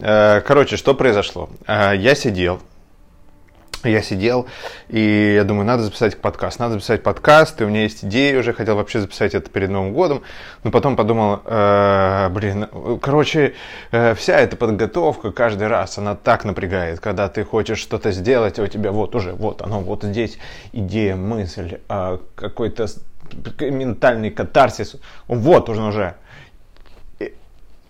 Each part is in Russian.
Э, короче, что произошло? Э, я сидел, я сидел, и я думаю, надо записать подкаст, надо записать подкаст, и у меня есть идея уже, хотел вообще записать это перед Новым годом, но потом подумал, э, блин, короче, э, вся эта подготовка каждый раз, она так напрягает, когда ты хочешь что-то сделать, а у тебя вот уже, вот оно, вот здесь идея, мысль, э, какой-то ментальный катарсис, вот он уже.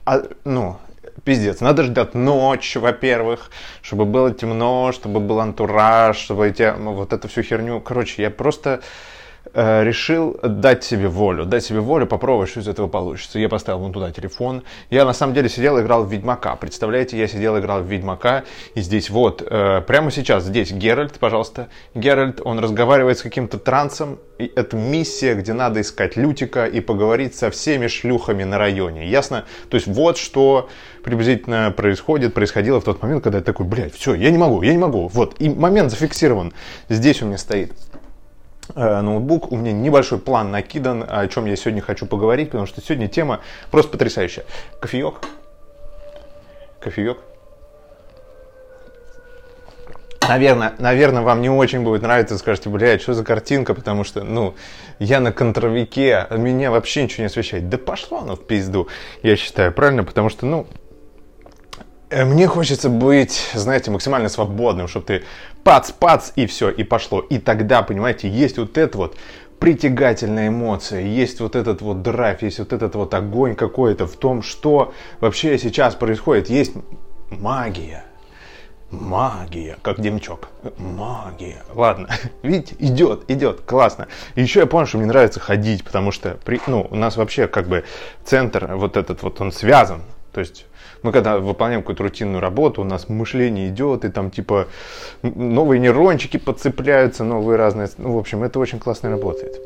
А, ну, пиздец. Надо ждать ночь, во-первых, чтобы было темно, чтобы был антураж, чтобы эти, вот эту всю херню. Короче, я просто решил дать себе волю, дать себе волю, попробовать, что из этого получится. Я поставил вон туда телефон. Я на самом деле сидел, играл в Ведьмака. Представляете, я сидел, играл в Ведьмака. И здесь вот, э, прямо сейчас, здесь Геральт, пожалуйста. Геральт, он разговаривает с каким-то трансом. И это миссия, где надо искать Лютика и поговорить со всеми шлюхами на районе. Ясно? То есть вот что приблизительно происходит, происходило в тот момент, когда я такой, блядь, все, я не могу, я не могу. Вот, и момент зафиксирован. Здесь у меня стоит. Э, ноутбук. У меня небольшой план накидан, о чем я сегодня хочу поговорить, потому что сегодня тема просто потрясающая. Кофеек. Кофеек. Наверное, наверное, вам не очень будет нравиться, скажете, блядь, что за картинка, потому что, ну, я на контровике, меня вообще ничего не освещает. Да пошло оно в пизду, я считаю, правильно? Потому что, ну, мне хочется быть, знаете, максимально свободным, чтобы ты пац-пац и все, и пошло. И тогда, понимаете, есть вот это вот притягательная эмоция, есть вот этот вот драйв, есть вот этот вот огонь какой-то в том, что вообще сейчас происходит. Есть магия. Магия, как Демчок. Магия. Ладно, видите, идет, идет, классно. И еще я понял, что мне нравится ходить, потому что при, ну, у нас вообще как бы центр вот этот вот он связан. То есть мы когда выполняем какую-то рутинную работу, у нас мышление идет, и там типа новые нейрончики подцепляются, новые разные. Ну, в общем, это очень классно работает.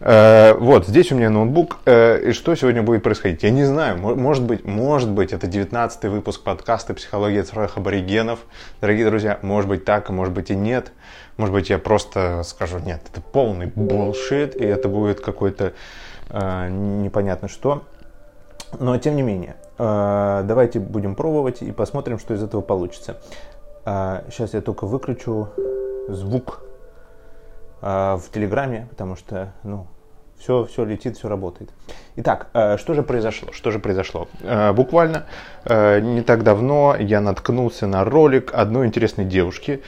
Э, вот, здесь у меня ноутбук. Э, и что сегодня будет происходить? Я не знаю. Может быть, может быть, это 19 выпуск подкаста «Психология цифровых аборигенов». Дорогие друзья, может быть так, а может быть и нет. Может быть, я просто скажу, нет, это полный bullshit, и это будет какой-то э, непонятно что. Но тем не менее, э, давайте будем пробовать и посмотрим, что из этого получится. Сейчас э, я только выключу звук э, в Телеграме, потому что, ну, все, все летит, все работает. Итак, что же произошло? Что же произошло? Буквально не так давно я наткнулся на ролик одной интересной девушки.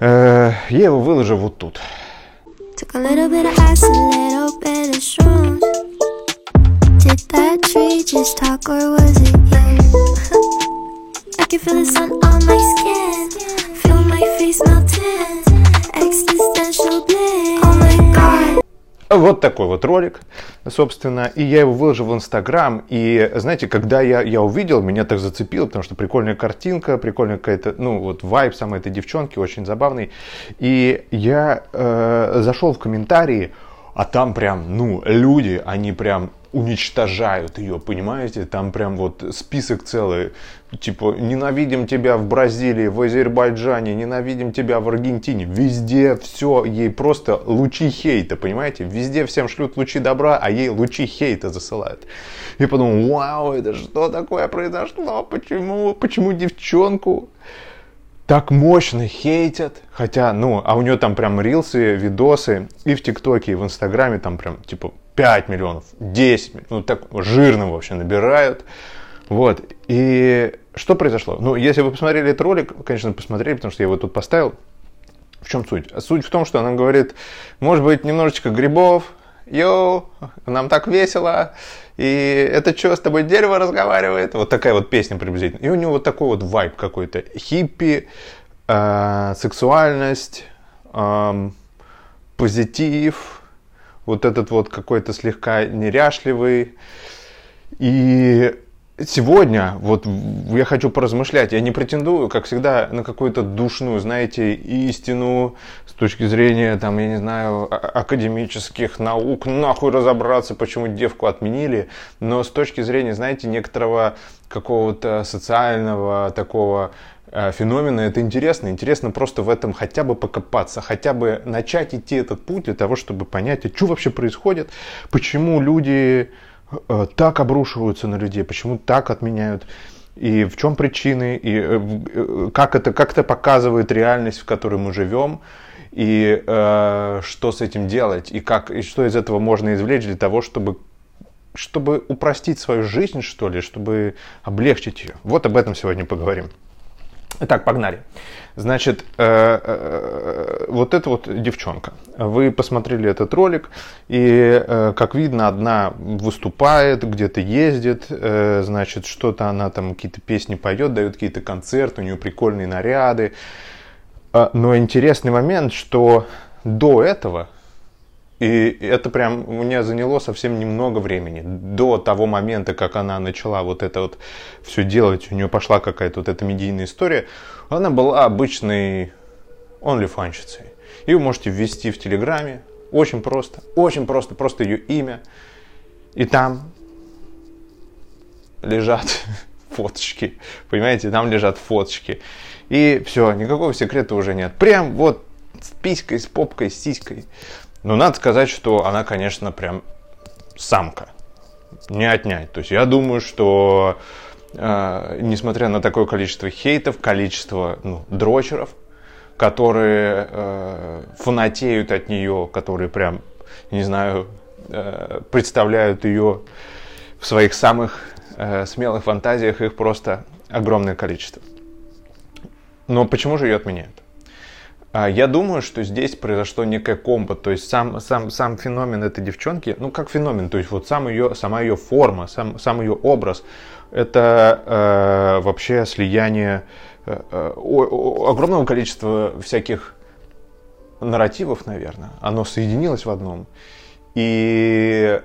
Я его выложил вот тут. Took a little bit of ice, a little bit of. That tree just talk or was it you? I can feel the sun on my skin Feel my face melting Existential bliss. Oh my god. Вот такой вот ролик, собственно, и я его выложил в Инстаграм, и, знаете, когда я, я увидел, меня так зацепило, потому что прикольная картинка, прикольная какая-то, ну, вот вайб самой этой девчонки, очень забавный, и я э, зашел в комментарии, а там прям, ну, люди, они прям уничтожают ее, понимаете? Там прям вот список целый, типа, ненавидим тебя в Бразилии, в Азербайджане, ненавидим тебя в Аргентине, везде все, ей просто лучи хейта, понимаете? Везде всем шлют лучи добра, а ей лучи хейта засылают. И подумал, вау, это что такое произошло? Почему, почему девчонку так мощно хейтят, хотя, ну, а у нее там прям рилсы, видосы и в ТикТоке, и в Инстаграме там прям, типа, 5 миллионов, 10 миллионов, ну так жирно вообще набирают. Вот. И что произошло? Ну, если вы посмотрели этот ролик, конечно, посмотрели, потому что я его тут поставил. В чем суть? Суть в том, что она говорит, может быть, немножечко грибов, йоу, нам так весело, и это что, с тобой дерево разговаривает? Вот такая вот песня приблизительно. И у него вот такой вот вайб какой-то. Хиппи, э, сексуальность, э, позитив, вот этот вот какой-то слегка неряшливый. И сегодня вот я хочу поразмышлять. Я не претендую, как всегда, на какую-то душную, знаете, истину с точки зрения, там, я не знаю, а, академических наук, нахуй разобраться, почему девку отменили. Но с точки зрения, знаете, некоторого какого-то социального такого феномена, это интересно. Интересно просто в этом хотя бы покопаться, хотя бы начать идти этот путь для того, чтобы понять, а что вообще происходит, почему люди э, так обрушиваются на людей, почему так отменяют и в чем причины, и э, как это, как это показывает реальность, в которой мы живем, и э, что с этим делать, и, как, и что из этого можно извлечь для того, чтобы чтобы упростить свою жизнь, что ли, чтобы облегчить ее. Вот об этом сегодня поговорим. Итак, погнали. Значит, э, э, вот эта вот девчонка. Вы посмотрели этот ролик, и, э, как видно, одна выступает, где-то ездит, значит, что-то она там, какие-то песни поет, дает какие-то концерты, у нее прикольные наряды. Но интересный момент, что до этого и это прям у меня заняло совсем немного времени. До того момента, как она начала вот это вот все делать, у нее пошла какая-то вот эта медийная история, она была обычной онлифанщицей. Ее можете ввести в Телеграме. Очень просто. Очень просто. Просто ее имя. И там лежат фоточки. Понимаете, там лежат фоточки. И все, никакого секрета уже нет. Прям вот с писькой, с попкой, с сиськой. Но надо сказать, что она, конечно, прям самка. Не отнять. То есть я думаю, что э, несмотря на такое количество хейтов, количество ну, дрочеров, которые э, фанатеют от нее, которые прям, не знаю, э, представляют ее в своих самых э, смелых фантазиях, их просто огромное количество. Но почему же ее отменяют? А, я думаю, что здесь произошло некое комбо, то есть сам, сам, сам феномен этой девчонки, ну как феномен, то есть вот сам ее, сама ее форма, сам, сам ее образ, это э, вообще слияние э, э огромного количества всяких нарративов, наверное. Оно соединилось в одном. И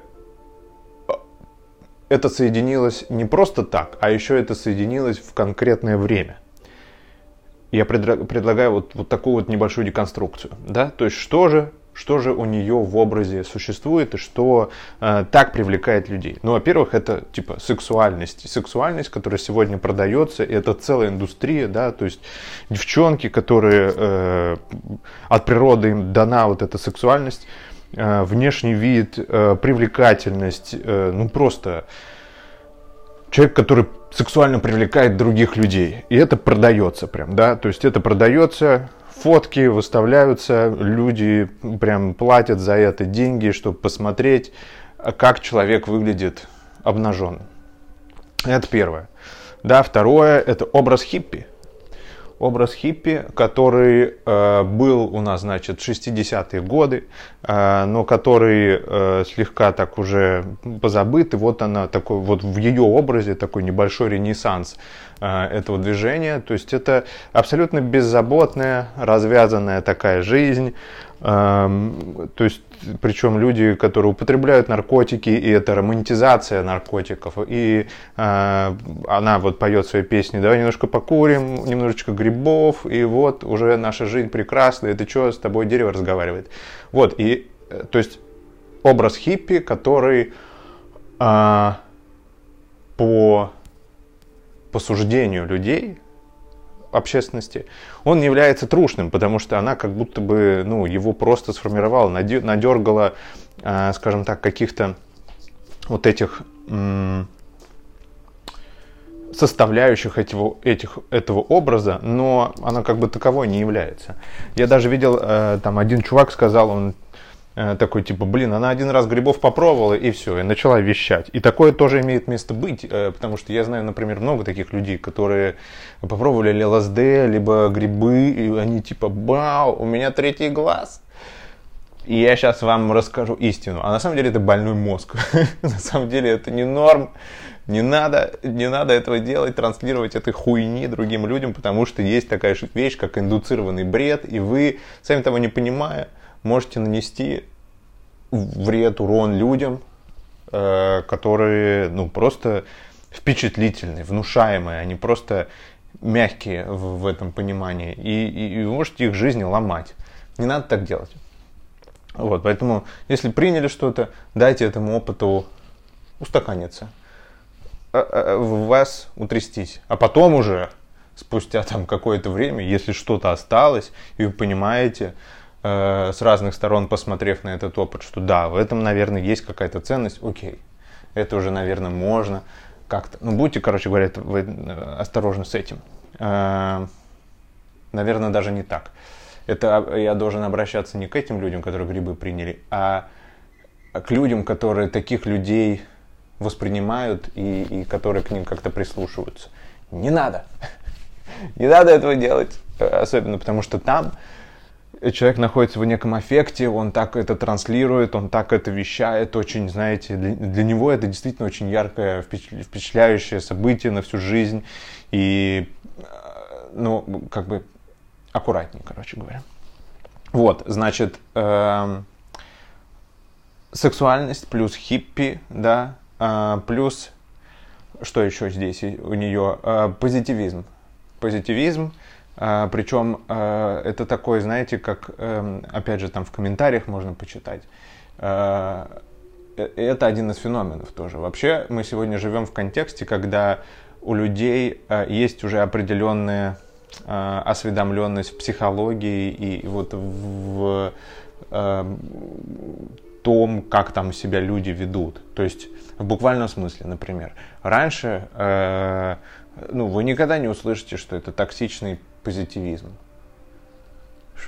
это соединилось не просто так, а еще это соединилось в конкретное время я предлагаю вот, вот такую вот небольшую деконструкцию. Да? То есть что же, что же у нее в образе существует и что э, так привлекает людей. Ну, во-первых, это типа сексуальность. Сексуальность, которая сегодня продается, и это целая индустрия, да, то есть девчонки, которые э, от природы им дана вот эта сексуальность, э, внешний вид, э, привлекательность, э, ну просто человек, который сексуально привлекает других людей. И это продается прям, да, то есть это продается, фотки выставляются, люди прям платят за это деньги, чтобы посмотреть, как человек выглядит обнаженным. Это первое. Да, второе, это образ хиппи образ хиппи, который э, был у нас, значит, 60-е годы, э, но который э, слегка так уже позабыт, и вот она такой, вот в ее образе такой небольшой ренессанс э, этого движения, то есть это абсолютно беззаботная, развязанная такая жизнь, Эм, то есть, причем люди, которые употребляют наркотики, и это романтизация наркотиков. И э, она вот поет свои песни, давай немножко покурим, немножечко грибов, и вот уже наша жизнь прекрасна, это что, с тобой дерево разговаривает. Вот, и, э, то есть, образ хиппи, который э, по, по суждению людей, общественности, он не является трушным, потому что она как будто бы ну, его просто сформировала, надергала, а, скажем так, каких-то вот этих составляющих этих, этих, этого образа, но она как бы таковой не является. Я даже видел, э, там один чувак сказал, он Э, такой типа, блин, она один раз грибов попробовала и все, и начала вещать. И такое тоже имеет место быть, э, потому что я знаю, например, много таких людей, которые попробовали ЛСД, либо грибы, и они типа, вау, у меня третий глаз. И я сейчас вам расскажу истину. А на самом деле это больной мозг. на самом деле это не норм. Не надо, не надо этого делать, транслировать этой хуйни другим людям, потому что есть такая вещь, как индуцированный бред, и вы, сами того не понимая, можете нанести вред, урон людям, э, которые ну, просто впечатлительные, внушаемые, они просто мягкие в, в этом понимании. И, и, и можете их жизни ломать. Не надо так делать. Вот, поэтому, если приняли что-то, дайте этому опыту устаканиться, в а, а, вас утрястись. А потом уже, спустя там какое-то время, если что-то осталось, и вы понимаете, Э, с разных сторон посмотрев на этот опыт, что да, в этом, наверное, есть какая-то ценность, окей, это уже, наверное, можно как-то. Ну, будьте, короче говоря, вы э, осторожны с этим. Э, наверное, даже не так. Это я должен обращаться не к этим людям, которые грибы приняли, а к людям, которые таких людей воспринимают и, и которые к ним как-то прислушиваются. Не надо. Не надо этого делать. Особенно потому, что там человек находится в неком аффекте, он так это транслирует, он так это вещает, очень, знаете, для, для него это действительно очень яркое, впечатляющее событие на всю жизнь. И, ну, как бы аккуратнее, короче говоря. Вот, значит, э, сексуальность плюс хиппи, да, э, плюс, что еще здесь у нее, э, позитивизм. Позитивизм, а, причем а, это такой, знаете, как, эм, опять же, там в комментариях можно почитать. А, э, это один из феноменов тоже. Вообще мы сегодня живем в контексте, когда у людей есть уже определенная осведомленность в психологии и вот в том, как там себя люди ведут. То есть в буквальном смысле, например. Раньше ну, вы никогда не услышите, что это токсичный позитивизм.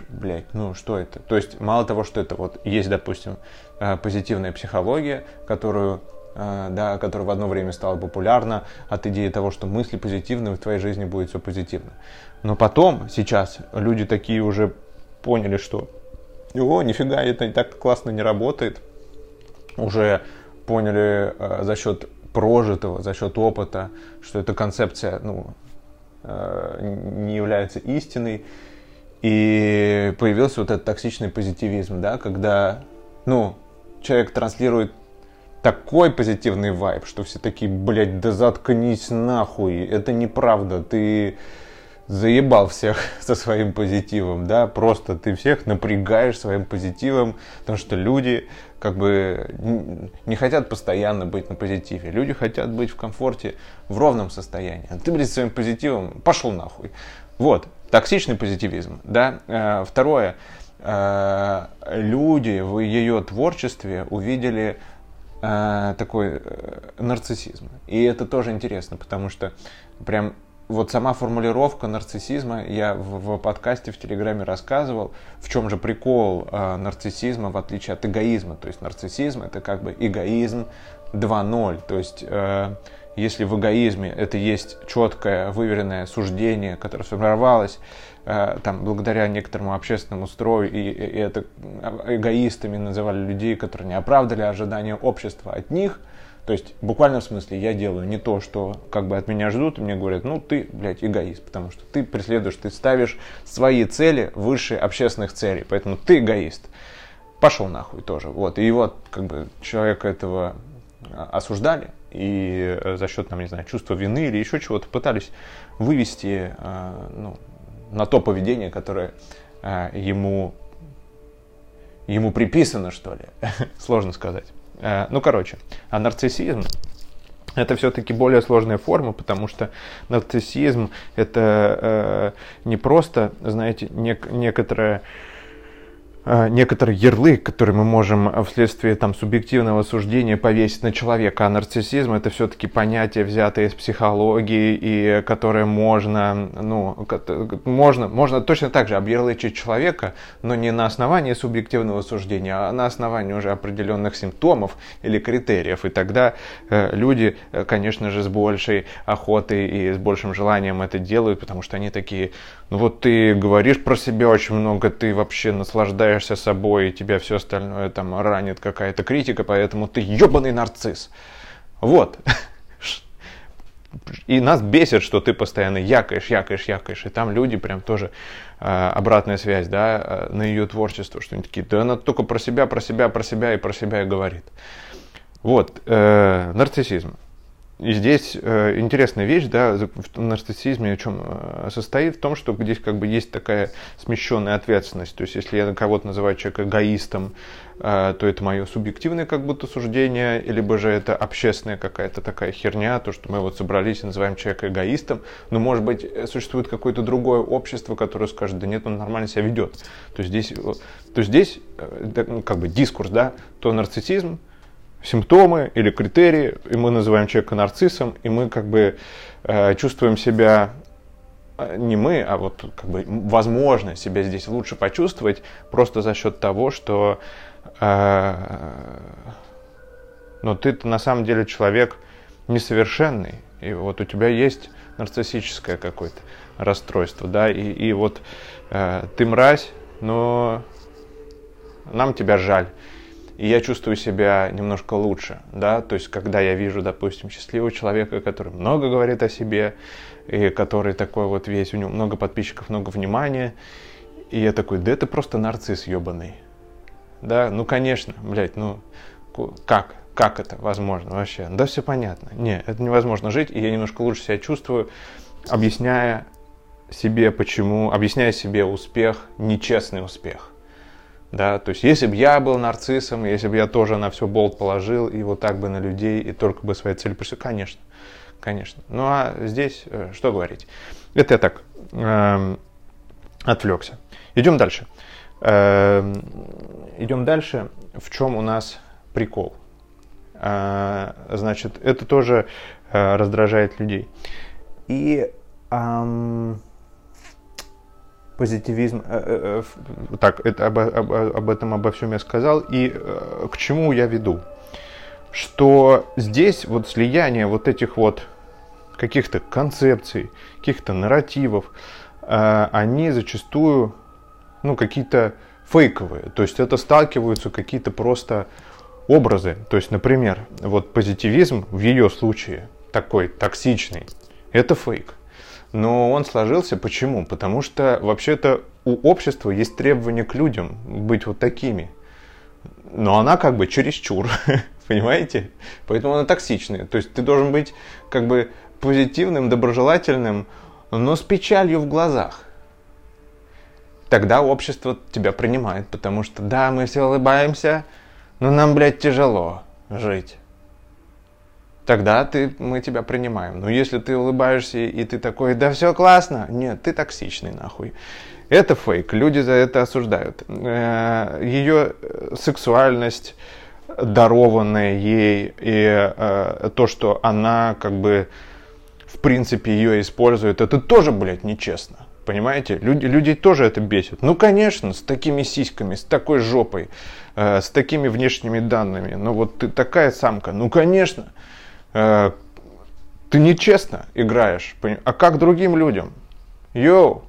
Блять, ну что это? То есть мало того, что это вот есть, допустим, э, позитивная психология, которую э, да, которая в одно время стала популярна от идеи того, что мысли позитивные, в твоей жизни будет все позитивно. Но потом, сейчас, люди такие уже поняли, что о, нифига, это так классно не работает. Уже поняли э, за счет прожитого, за счет опыта, что эта концепция ну, не является истиной. И появился вот этот токсичный позитивизм, да, когда, ну, человек транслирует такой позитивный вайб, что все такие, блядь, да заткнись нахуй, это неправда, ты заебал всех со своим позитивом, да, просто ты всех напрягаешь своим позитивом, потому что люди как бы не хотят постоянно быть на позитиве. Люди хотят быть в комфорте, в ровном состоянии. А ты, блядь, своим позитивом пошел нахуй. Вот, токсичный позитивизм, да. Э, второе, э, люди в ее творчестве увидели э, такой нарциссизм. И это тоже интересно, потому что прям вот сама формулировка нарциссизма, я в, в подкасте в Телеграме рассказывал, в чем же прикол э, нарциссизма в отличие от эгоизма. То есть нарциссизм это как бы эгоизм 2.0. То есть э, если в эгоизме это есть четкое выверенное суждение, которое сформировалось э, там, благодаря некоторому общественному строю, и, и это эгоистами называли людей, которые не оправдали ожидания общества от них – то есть, в буквальном смысле, я делаю не то, что как бы от меня ждут, и мне говорят, ну ты, блядь, эгоист, потому что ты преследуешь, ты ставишь свои цели выше общественных целей, поэтому ты эгоист. Пошел нахуй тоже. Вот. И вот, как бы, человека этого а, осуждали, и э, за счет, там, не знаю, чувства вины или еще чего-то пытались вывести а, ну, на то поведение, которое а, ему, ему приписано, что ли. Сложно сказать. Э, ну, короче, а нарциссизм это все-таки более сложная форма, потому что нарциссизм это э, не просто, знаете, нек- некоторая Э, некоторый ярлык, который мы можем э, вследствие там, субъективного суждения повесить на человека. А нарциссизм это все-таки понятие, взятое из психологии, и которое можно, ну, можно, можно точно так же объярлычить человека, но не на основании субъективного суждения, а на основании уже определенных симптомов или критериев. И тогда э, люди, э, конечно же, с большей охотой и с большим желанием это делают, потому что они такие, ну вот ты говоришь про себя очень много, ты вообще наслаждаешься собой, и тебя все остальное там ранит какая-то критика, поэтому ты ебаный нарцисс. Вот. И нас бесит, что ты постоянно якаешь, якаешь, якаешь. И там люди прям тоже э, обратная связь, да, э, на ее творчество, что они такие, да она только про себя, про себя, про себя и про себя и говорит. Вот, э, нарциссизм. И здесь э, интересная вещь, да, в нарциссизме о чем э, состоит, в том, что здесь как бы есть такая смещенная ответственность. То есть, если я кого-то называю человека эгоистом, э, то это мое субъективное как будто суждение, либо же это общественная какая-то такая херня, то, что мы вот собрались и называем человека эгоистом, но, может быть, существует какое-то другое общество, которое скажет, да нет, он нормально себя ведет. То есть здесь, то есть здесь э, ну, как бы дискурс, да, то нарциссизм, симптомы или критерии, и мы называем человека нарциссом, и мы как бы э, чувствуем себя э, не мы, а вот как бы возможно себя здесь лучше почувствовать просто за счет того, что э, но ты на самом деле человек несовершенный, и вот у тебя есть нарциссическое какое-то расстройство, да, и, и вот э, ты мразь, но нам тебя жаль. И я чувствую себя немножко лучше, да, то есть когда я вижу, допустим, счастливого человека, который много говорит о себе, и который такой вот весь, у него много подписчиков, много внимания, и я такой, да это просто нарцисс ебаный. Да, ну конечно, блядь, ну как? Как это возможно вообще? Да все понятно. Не, это невозможно жить, и я немножко лучше себя чувствую, объясняя себе, почему, объясняя себе успех, нечестный успех. Да, то есть, если бы я был нарциссом, если бы я тоже на все болт положил, и вот так бы на людей, и только бы свои цели преследовал, конечно, конечно. Ну а здесь э, что говорить? Это я так э, эм, отвлекся. Идем дальше. Э, идем дальше. В чем у нас прикол? Э, значит, это тоже э, раздражает людей. И эм, позитивизм, э, э, э, так, это, об, об, об этом обо всем я сказал, и к чему я веду? Что здесь вот слияние вот этих вот каких-то концепций, каких-то нарративов, они зачастую, ну, какие-то фейковые. То есть это сталкиваются какие-то просто образы. То есть, например, вот позитивизм в ее случае такой токсичный, это фейк. Но он сложился почему? Потому что вообще-то у общества есть требования к людям быть вот такими. Но она как бы чересчур, понимаете? Поэтому она токсичная. То есть ты должен быть как бы позитивным, доброжелательным, но с печалью в глазах. Тогда общество тебя принимает, потому что да, мы все улыбаемся, но нам, блядь, тяжело жить тогда ты, мы тебя принимаем. Но если ты улыбаешься и ты такой, да все классно, нет, ты токсичный нахуй. Это фейк, люди за это осуждают. Э, Ее сексуальность, дарованная ей, и э, то, что она как бы в принципе ее использует, это тоже, блядь, нечестно. Понимаете? Люди, людей тоже это бесит. Ну, конечно, с такими сиськами, с такой жопой, э, с такими внешними данными. Ну, вот ты такая самка. Ну, конечно. Э, ты нечестно играешь. А как другим людям? Йоу,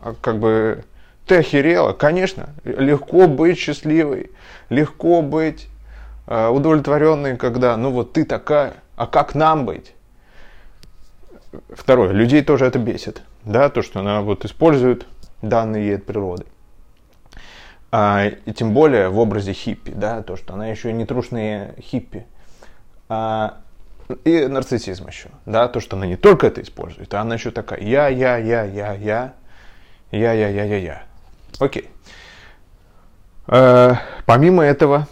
а как бы ты охерела? Конечно, легко быть счастливой, легко быть э, удовлетворенной, когда, ну вот ты такая, а как нам быть? Второе, людей тоже это бесит, да, то, что она вот использует данные ей от природы. А, и тем более в образе хиппи, да, то, что она еще не трушные хиппи. А, и нарциссизм еще, да, то, что она не только это использует, а она еще такая я, я, я, я, я, я, я, я, я, я. Окей. Э, помимо этого,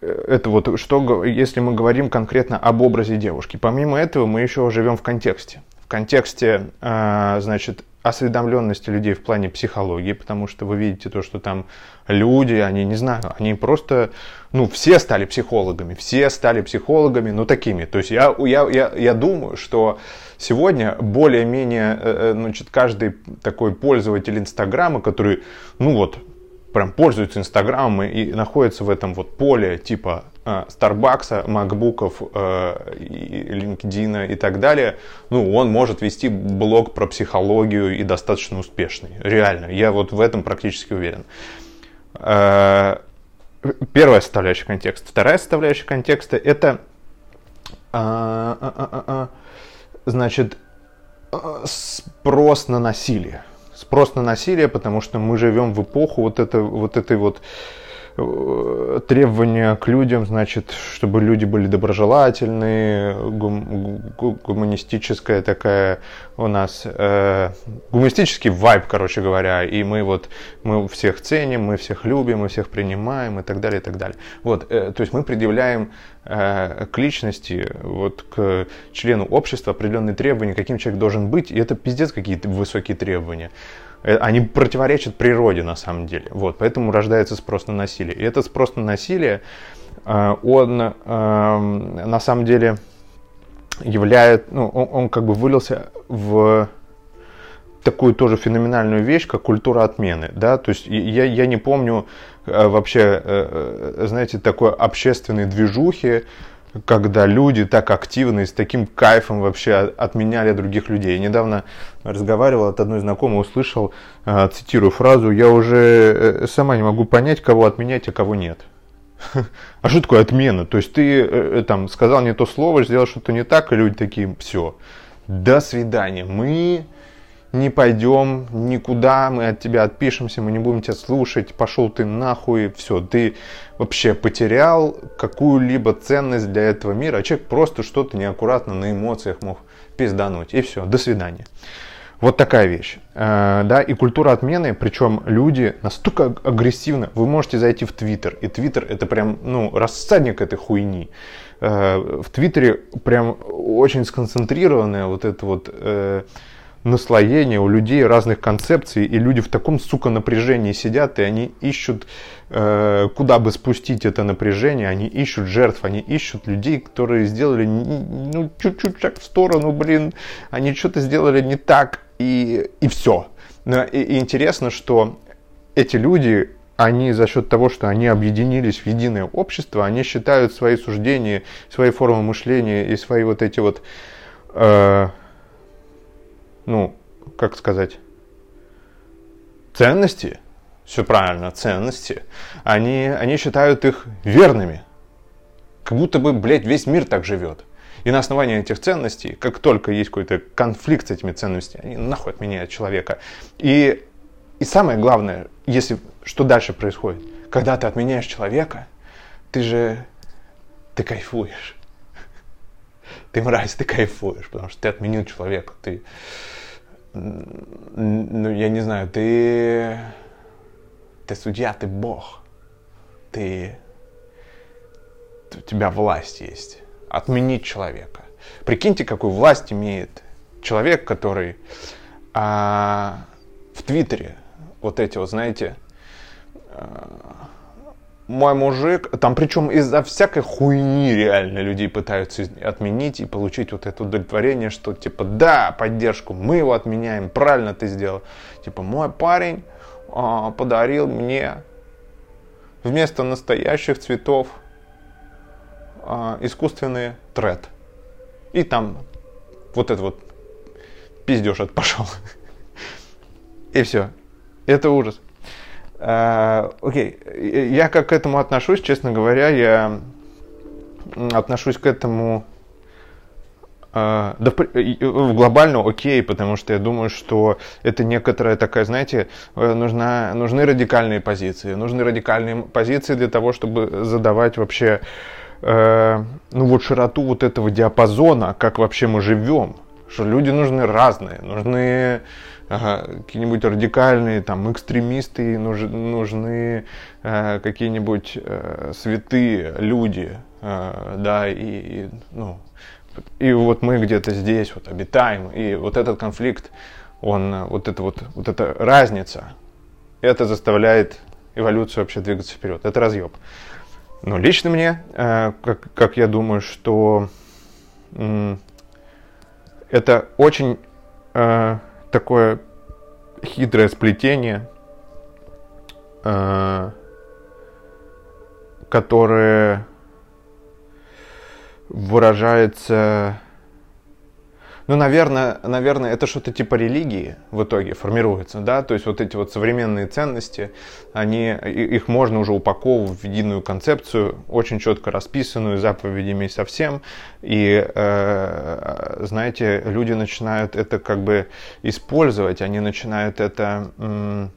это вот что, если мы говорим конкретно об образе девушки, помимо этого мы еще живем в контексте. В контексте, э, значит, осведомленности людей в плане психологии, потому что вы видите то, что там люди, они, не знаю, они просто, ну, все стали психологами, все стали психологами, ну, такими. То есть я, я, я, я думаю, что сегодня более-менее, э, э, значит, каждый такой пользователь Инстаграма, который, ну, вот, прям пользуется Инстаграмом и находится в этом вот поле типа Старбакса, Макбуков, LinkedIn и так далее, ну, он может вести блог про психологию и достаточно успешный. Реально, я вот в этом практически уверен. Э, первая составляющая контекста. Вторая составляющая контекста – это, а, а, а, значит, спрос на насилие. Спрос на насилие, потому что мы живем в эпоху вот, это, вот этой вот Э, требования к людям, значит, чтобы люди были доброжелательные, гум, гуманистическая такая у нас, э, гуманистический вайб, короче говоря, и мы вот, мы всех ценим, мы всех любим, мы всех принимаем и так далее, и так далее. Вот, э, то есть мы предъявляем э, к личности, вот к члену общества определенные требования, каким человек должен быть, и это пиздец какие-то высокие требования. Э, они противоречат природе на самом деле. Вот, поэтому рождается спрос на насилие. И этот спрос на насилие, э, он э, на самом деле являет, ну, он, он как бы вылился в такую тоже феноменальную вещь, как культура отмены, да, то есть я, я не помню э, вообще, знаете, такой общественной движухи, когда люди так активно и с таким кайфом вообще отменяли других людей. Я недавно разговаривал от одной знакомой, услышал, цитирую фразу, я уже сама не могу понять, кого отменять, а кого нет. А что такое отмена? То есть ты там сказал не то слово, сделал что-то не так, и люди такие, все, до свидания. Мы не пойдем никуда, мы от тебя отпишемся, мы не будем тебя слушать, пошел ты нахуй, все, ты вообще потерял какую-либо ценность для этого мира, а человек просто что-то неаккуратно на эмоциях мог пиздануть, и все, до свидания. Вот такая вещь. Э, да, и культура отмены, причем люди настолько агрессивно. Вы можете зайти в Твиттер, и Твиттер это прям, ну, рассадник этой хуйни. Э, в Твиттере прям очень сконцентрированная вот это вот э, наслоение у людей разных концепций, и люди в таком, сука, напряжении сидят, и они ищут, куда бы спустить это напряжение, они ищут жертв, они ищут людей, которые сделали, ну, чуть-чуть шаг в сторону, блин, они что-то сделали не так, и, и все. И, и интересно, что эти люди, они за счет того, что они объединились в единое общество, они считают свои суждения, свои формы мышления и свои вот эти вот... Э, ну, как сказать, ценности, все правильно, ценности, они, они считают их верными. Как будто бы, блядь, весь мир так живет. И на основании этих ценностей, как только есть какой-то конфликт с этими ценностями, они нахуй отменяют человека. И, и самое главное, если что дальше происходит, когда ты отменяешь человека, ты же ты кайфуешь. Ты мразь, ты кайфуешь, потому что ты отменил человека, ты ну, я не знаю, ты, ты судья, ты бог, ты, у тебя власть есть, отменить человека. Прикиньте, какую власть имеет человек, который а, в Твиттере, вот эти вот, знаете, а, мой мужик, там причем из-за всякой хуйни реально людей пытаются отменить и получить вот это удовлетворение, что типа да, поддержку, мы его отменяем, правильно ты сделал. Типа мой парень а, подарил мне вместо настоящих цветов а, искусственный тред. И там вот это вот пиздеж от пошел. И все. Это ужас. Э, окей, я как к этому отношусь, честно говоря, я отношусь к этому Uh, да, глобально окей, потому что я думаю, что это некоторая такая, знаете, э, нужна, нужны радикальные позиции. Нужны радикальные позиции для того, чтобы задавать вообще, uh, ну вот широту вот этого диапазона, как вообще мы живем. Что люди нужны разные, нужны ага, какие-нибудь радикальные там экстремисты, нужны, нужны э, какие-нибудь э, святые люди, э, да, и, и, ну, и вот мы где-то здесь вот обитаем, и вот этот конфликт, он, вот эта вот, вот эта разница, это заставляет эволюцию вообще двигаться вперед. Это разъеб. Но лично мне, э, как, как я думаю, что это очень э, такое хитрое сплетение, э, которое выражается ну, наверное, наверное, это что-то типа религии в итоге формируется, да, то есть вот эти вот современные ценности, они, их можно уже упаковывать в единую концепцию, очень четко расписанную, заповедями совсем, и, э, знаете, люди начинают это как бы использовать, они начинают это, э,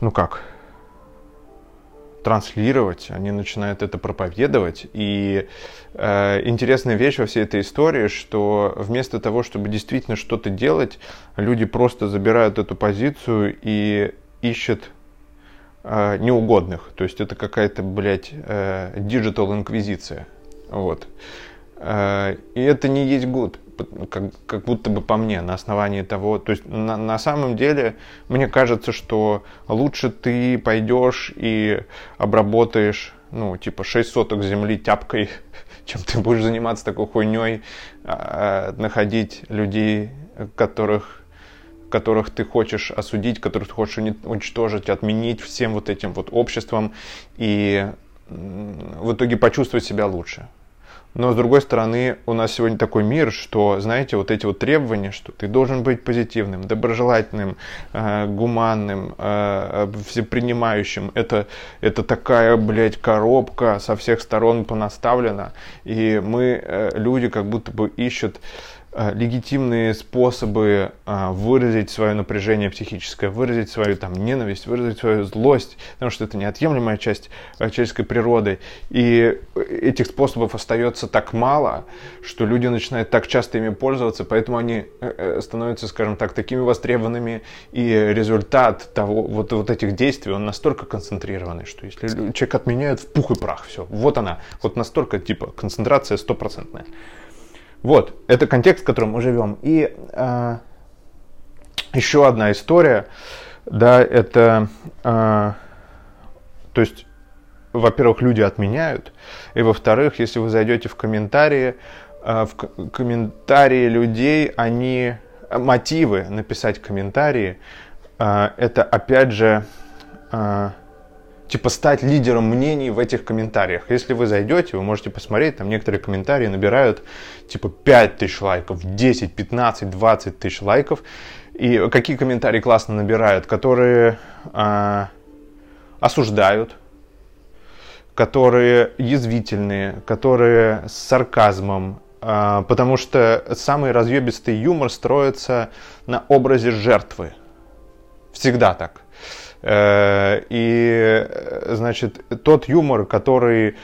ну как, транслировать, они начинают это проповедовать. И э, интересная вещь во всей этой истории, что вместо того, чтобы действительно что-то делать, люди просто забирают эту позицию и ищут э, неугодных. То есть это какая-то, блядь, э, digital инквизиция. Вот. Э, и это не есть гуд. Как, как будто бы по мне, на основании того, то есть на, на самом деле мне кажется, что лучше ты пойдешь и обработаешь, ну, типа 6 соток земли тяпкой, чем ты будешь заниматься такой хуйней, а, находить людей, которых которых ты хочешь осудить, которых ты хочешь уничтожить, отменить всем вот этим вот обществом и в итоге почувствовать себя лучше. Но с другой стороны, у нас сегодня такой мир, что, знаете, вот эти вот требования, что ты должен быть позитивным, доброжелательным, э, гуманным, э, всепринимающим, это, это такая, блядь, коробка со всех сторон понаставлена. И мы, э, люди, как будто бы ищут Э, легитимные способы э, выразить свое напряжение психическое, выразить свою там, ненависть, выразить свою злость, потому что это неотъемлемая часть э, человеческой природы. И этих способов остается так мало, что люди начинают так часто ими пользоваться, поэтому они становятся, скажем так, такими востребованными, и результат того, вот, вот этих действий, он настолько концентрированный, что если человек отменяет в пух и прах, все, вот она, вот настолько, типа, концентрация стопроцентная. Вот, это контекст, в котором мы живем. И э, еще одна история, да, это, э, то есть, во-первых, люди отменяют, и во-вторых, если вы зайдете в комментарии, э, в комментарии людей, они, мотивы написать комментарии, э, это опять же, э, типа стать лидером мнений в этих комментариях. Если вы зайдете, вы можете посмотреть, там некоторые комментарии набирают типа 5 тысяч лайков, 10, 15, 20 тысяч лайков. И какие комментарии классно набирают, которые а, осуждают, которые язвительные, которые с сарказмом, а, потому что самый разъебистый юмор строится на образе жертвы. Всегда так. Э, и, значит, тот юмор, который,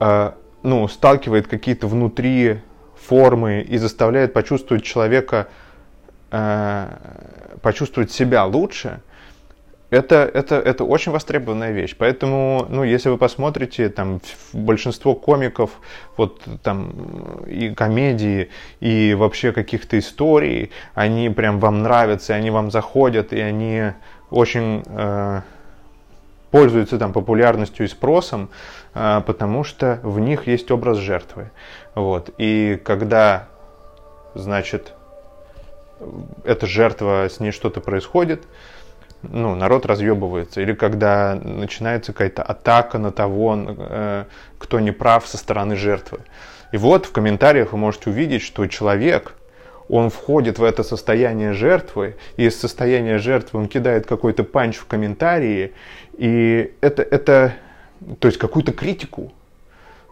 э, ну, сталкивает какие-то внутри формы и заставляет почувствовать человека, э, почувствовать себя лучше, это, это, это очень востребованная вещь. Поэтому, ну, если вы посмотрите, там, большинство комиков, вот, там, и комедии, и вообще каких-то историй, они прям вам нравятся, и они вам заходят, и они очень э, пользуются там популярностью и спросом, э, потому что в них есть образ жертвы. Вот. И когда, значит, эта жертва, с ней что-то происходит, ну, народ разъебывается. Или когда начинается какая-то атака на того, э, кто не прав со стороны жертвы. И вот в комментариях вы можете увидеть, что человек, он входит в это состояние жертвы, и из состояния жертвы он кидает какой-то панч в комментарии, и это, это то есть какую-то критику.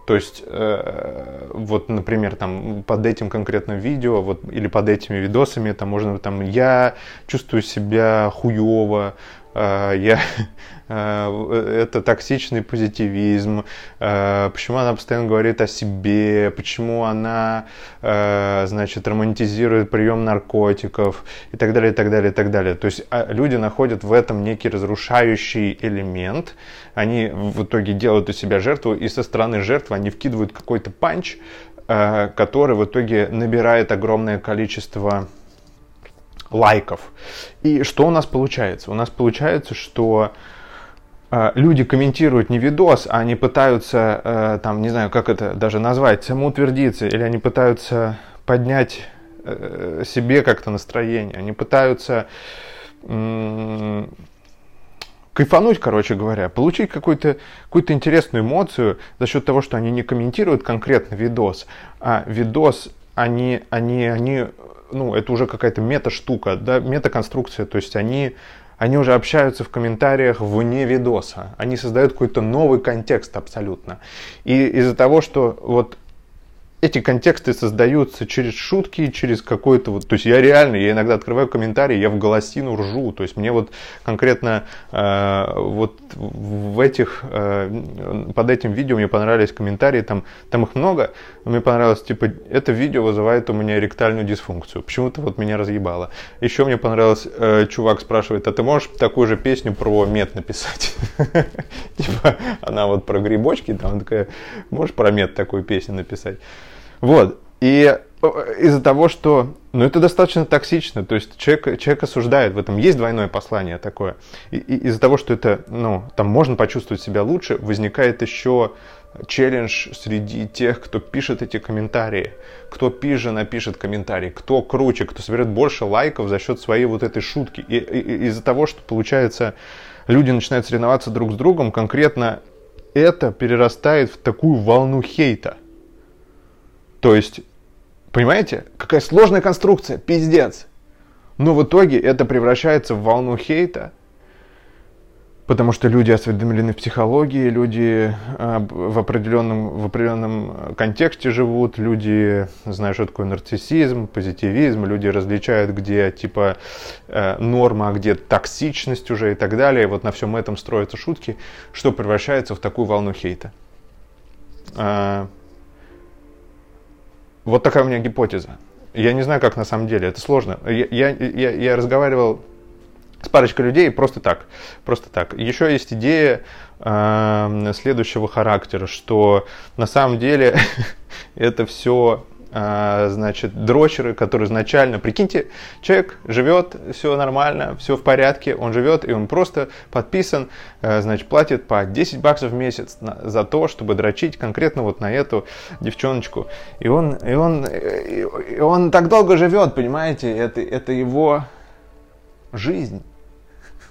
То есть, э, вот, например, там под этим конкретным видео, вот, или под этими видосами, там можно, там, я чувствую себя хуево, я Э, это токсичный позитивизм, э, почему она постоянно говорит о себе, почему она, значит, романтизирует прием наркотиков? И так далее, и так далее, и так далее. То есть а, люди находят в этом некий разрушающий элемент, они в итоге делают у себя жертву, и со стороны жертвы они вкидывают какой-то панч, который в итоге набирает огромное количество лайков. И что у нас получается? У нас получается, что а, люди комментируют не видос, а они пытаются, э, там, не знаю, как это даже назвать, самоутвердиться, или они пытаются поднять э, себе как-то настроение, они пытаются кайфануть, короче говоря, получить какую-то какую интересную эмоцию за счет того, что они не комментируют конкретно видос, а видос, они, они, они, ну, это уже какая-то мета-штука, да, мета-конструкция, то есть они они уже общаются в комментариях вне видоса. Они создают какой-то новый контекст абсолютно. И из-за того, что вот эти контексты создаются через шутки, через какой-то вот, то есть я реально, я иногда открываю комментарии, я в голосину ржу, то есть мне вот конкретно э, вот в этих, э, под этим видео мне понравились комментарии, там, там их много, мне понравилось, типа, это видео вызывает у меня ректальную дисфункцию, почему-то вот меня разъебало. Еще мне понравилось, э, чувак спрашивает, а ты можешь такую же песню про мед написать? Типа, она вот про грибочки, там такая, можешь про мед такую песню написать? Вот. И из-за того, что, ну, это достаточно токсично, то есть человек, человек осуждает, в этом есть двойное послание такое. И, и, из-за того, что это, ну, там можно почувствовать себя лучше, возникает еще челлендж среди тех, кто пишет эти комментарии. Кто пизже напишет комментарий, кто круче, кто соберет больше лайков за счет своей вот этой шутки. И, и из-за того, что получается, люди начинают соревноваться друг с другом, конкретно это перерастает в такую волну хейта. То есть, понимаете, какая сложная конструкция, пиздец. Но в итоге это превращается в волну хейта, потому что люди осведомлены в психологии, люди а, в определенном, в определенном контексте живут, люди знают, что такое нарциссизм, позитивизм, люди различают, где типа э, норма, а где токсичность уже и так далее. Вот на всем этом строятся шутки, что превращается в такую волну хейта. Вот такая у меня гипотеза. Я не знаю, как на самом деле, это сложно. Я, я, я, я разговаривал с парочкой людей просто так, просто так. Еще есть идея э, следующего характера, что на самом деле это все значит, дрочеры, которые изначально, прикиньте, человек живет, все нормально, все в порядке, он живет, и он просто подписан, э, значит, платит по 10 баксов в месяц за то, чтобы дрочить конкретно вот на эту девчоночку. И он, и он, и он так долго живет, понимаете, это, это его жизнь.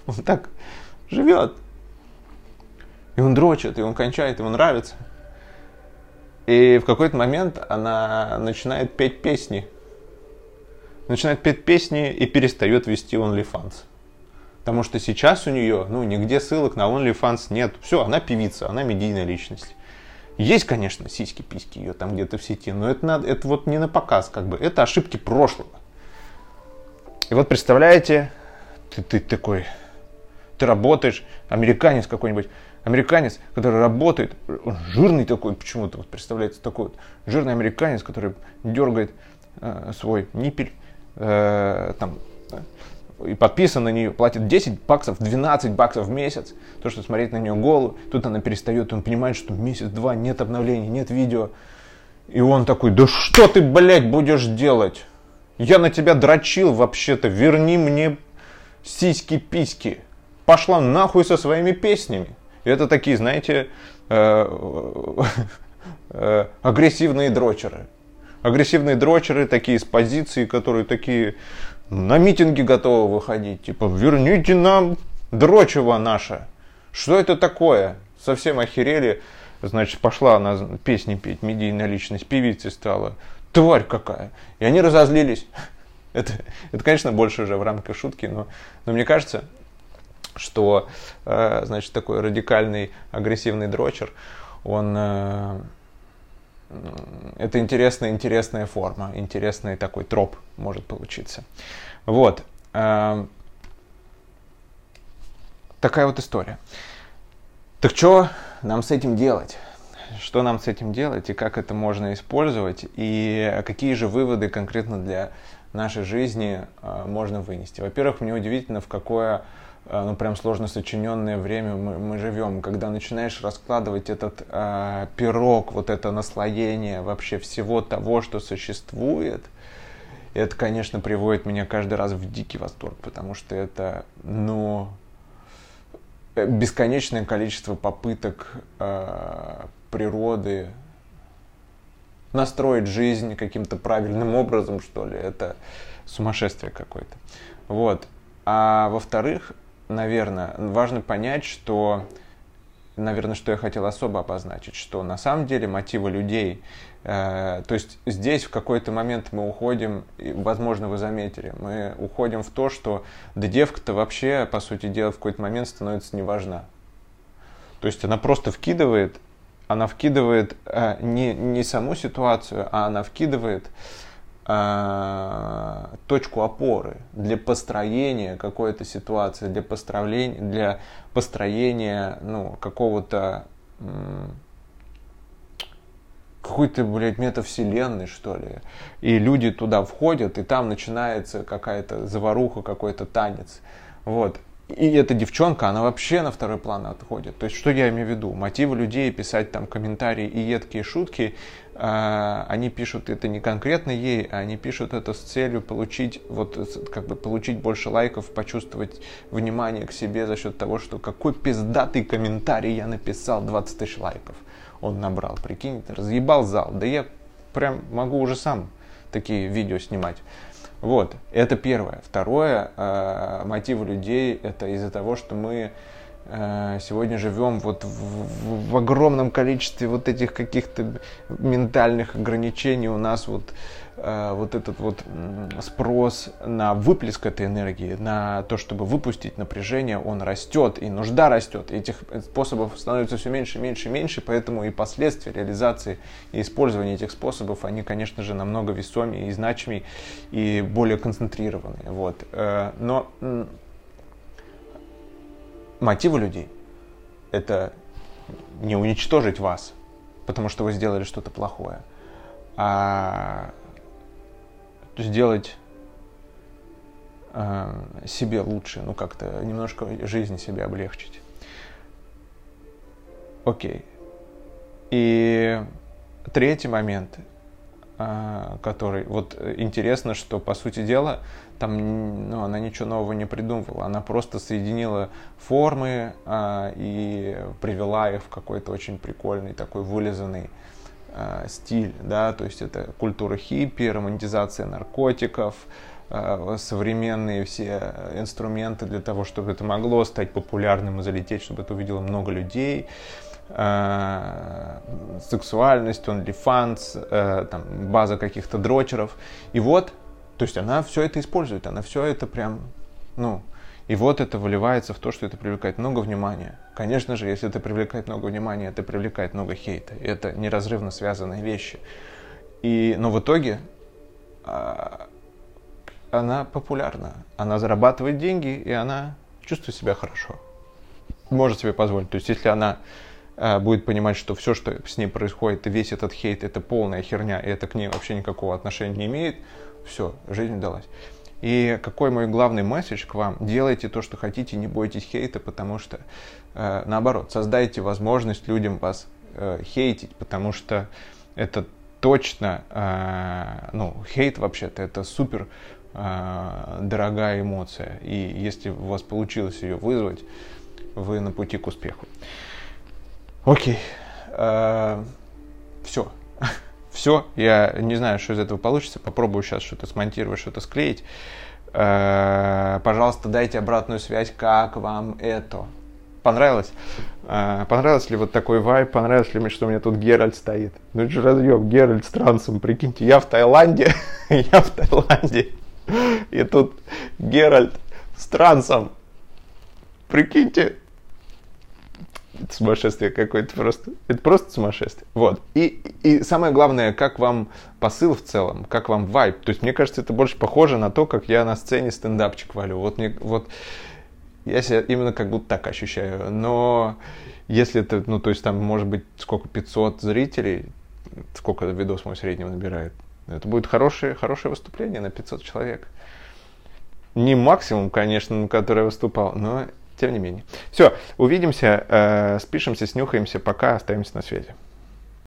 Он так живет. И он дрочит, и он кончает, ему нравится. И в какой-то момент она начинает петь песни. Начинает петь песни и перестает вести OnlyFans. Потому что сейчас у нее, ну, нигде ссылок на OnlyFans нет. Все, она певица, она медийная личность. Есть, конечно, сиськи-письки ее там где-то в сети, но это, надо, это вот не на показ, как бы. Это ошибки прошлого. И вот представляете, ты, ты такой ты работаешь, американец какой-нибудь, американец, который работает, он жирный такой, почему-то вот представляется такой вот жирный американец, который дергает э, свой ниппель, э, там, и подписан на нее, платит 10 баксов, 12 баксов в месяц, то, что смотреть на нее голову, тут она перестает, он понимает, что месяц-два нет обновлений, нет видео, и он такой, да что ты, блядь, будешь делать? Я на тебя дрочил вообще-то, верни мне сиськи-письки пошла нахуй со своими песнями. И это такие, знаете, э, э, агрессивные дрочеры. Агрессивные дрочеры такие с позиции, которые такие на митинги готовы выходить. Типа, верните нам дрочево наше. Что это такое? Совсем охерели. Значит, пошла она песни петь, медийная личность, певицей стала. Тварь какая. И они разозлились. Это, это, конечно, больше уже в рамках шутки, но, но мне кажется, что, э, значит, такой радикальный агрессивный дрочер, он э, это интересная, интересная форма, интересный такой троп может получиться. Вот. Э, такая вот история. Так что нам с этим делать? Что нам с этим делать и как это можно использовать? И какие же выводы конкретно для нашей жизни можно вынести? Во-первых, мне удивительно, в какое ну, прям сложно сочиненное время мы, мы живем, когда начинаешь раскладывать этот э, пирог, вот это наслоение вообще всего того, что существует, это, конечно, приводит меня каждый раз в дикий восторг, потому что это, ну, бесконечное количество попыток э, природы настроить жизнь каким-то правильным образом, что ли, это сумасшествие какое-то. Вот. А во-вторых, наверное, важно понять, что, наверное, что я хотел особо обозначить, что на самом деле мотивы людей, э, то есть здесь в какой-то момент мы уходим, и, возможно, вы заметили, мы уходим в то, что да девка-то вообще, по сути дела, в какой-то момент становится неважна. То есть она просто вкидывает, она вкидывает э, не, не саму ситуацию, а она вкидывает э, точку опоры для построения какой-то ситуации, для построения, для построения ну, какого-то какой-то, блядь, метавселенной, что ли. И люди туда входят, и там начинается какая-то заваруха, какой-то танец. Вот. И эта девчонка, она вообще на второй план отходит. То есть, что я имею в виду? Мотивы людей писать там комментарии и едкие шутки, э, они пишут это не конкретно ей, а они пишут это с целью получить, вот, как бы получить больше лайков, почувствовать внимание к себе за счет того, что какой пиздатый комментарий я написал, 20 тысяч лайков он набрал, прикинь, разъебал зал. Да я прям могу уже сам такие видео снимать. Вот, это первое. Второе, э, мотивы людей, это из-за того, что мы э, сегодня живем вот в, в, в огромном количестве вот этих каких-то ментальных ограничений. У нас вот вот этот вот спрос на выплеск этой энергии, на то, чтобы выпустить напряжение, он растет, и нужда растет. И этих способов становится все меньше, меньше, меньше, поэтому и последствия реализации и использования этих способов, они, конечно же, намного весомее и значимее, и более концентрированные. Вот. Э, но мотивы людей – это не уничтожить вас, потому что вы сделали что-то плохое, а сделать э, себе лучше, ну как-то немножко жизнь себе облегчить. Окей. И третий момент, э, который вот интересно, что по сути дела там ну, она ничего нового не придумывала, она просто соединила формы э, и привела их в какой-то очень прикольный такой вылизанный э, стиль, да, то есть это культура хиппи, романтизация наркотиков, э, современные все инструменты для того, чтобы это могло стать популярным и залететь, чтобы это увидело много людей, э, сексуальность, э, там, база каких-то дрочеров. И вот, то есть она все это использует, она все это прям, ну, и вот это выливается в то, что это привлекает много внимания. Конечно же, если это привлекает много внимания, это привлекает много хейта. И это неразрывно связанные вещи. И, но в итоге а, она популярна. Она зарабатывает деньги, и она чувствует себя хорошо. Может себе позволить. То есть, если она а, будет понимать, что все, что с ней происходит, и весь этот хейт, это полная херня, и это к ней вообще никакого отношения не имеет, все, жизнь удалась. И какой мой главный месседж к вам? Делайте то, что хотите, не бойтесь хейта, потому что, э, наоборот, создайте возможность людям вас э, хейтить, потому что это точно, э, ну, хейт вообще-то это супер э, дорогая эмоция. И если у вас получилось ее вызвать, вы на пути к успеху. Окей. Э, все. Все, я не знаю, что из этого получится. Попробую сейчас что-то смонтировать, что-то склеить. Э, пожалуйста, дайте обратную связь, как вам это. Понравилось? Э, понравилось ли вот такой вайп? Понравилось ли мне, что у меня тут Геральт стоит? Ну это же разъем, Геральт с трансом, прикиньте, я в Таиланде, я в Таиланде, и тут Геральт с трансом. Прикиньте, сумасшествие какое-то просто. Это просто сумасшествие. Вот. И, и самое главное, как вам посыл в целом, как вам вайб. То есть, мне кажется, это больше похоже на то, как я на сцене стендапчик валю. Вот, мне, вот я себя именно как будто так ощущаю. Но если это, ну, то есть там может быть сколько, 500 зрителей, сколько видос мой среднего набирает, это будет хорошее, хорошее выступление на 500 человек. Не максимум, конечно, на который я выступал, но тем не менее. Все, увидимся, э, спишемся, снюхаемся. Пока, остаемся на связи.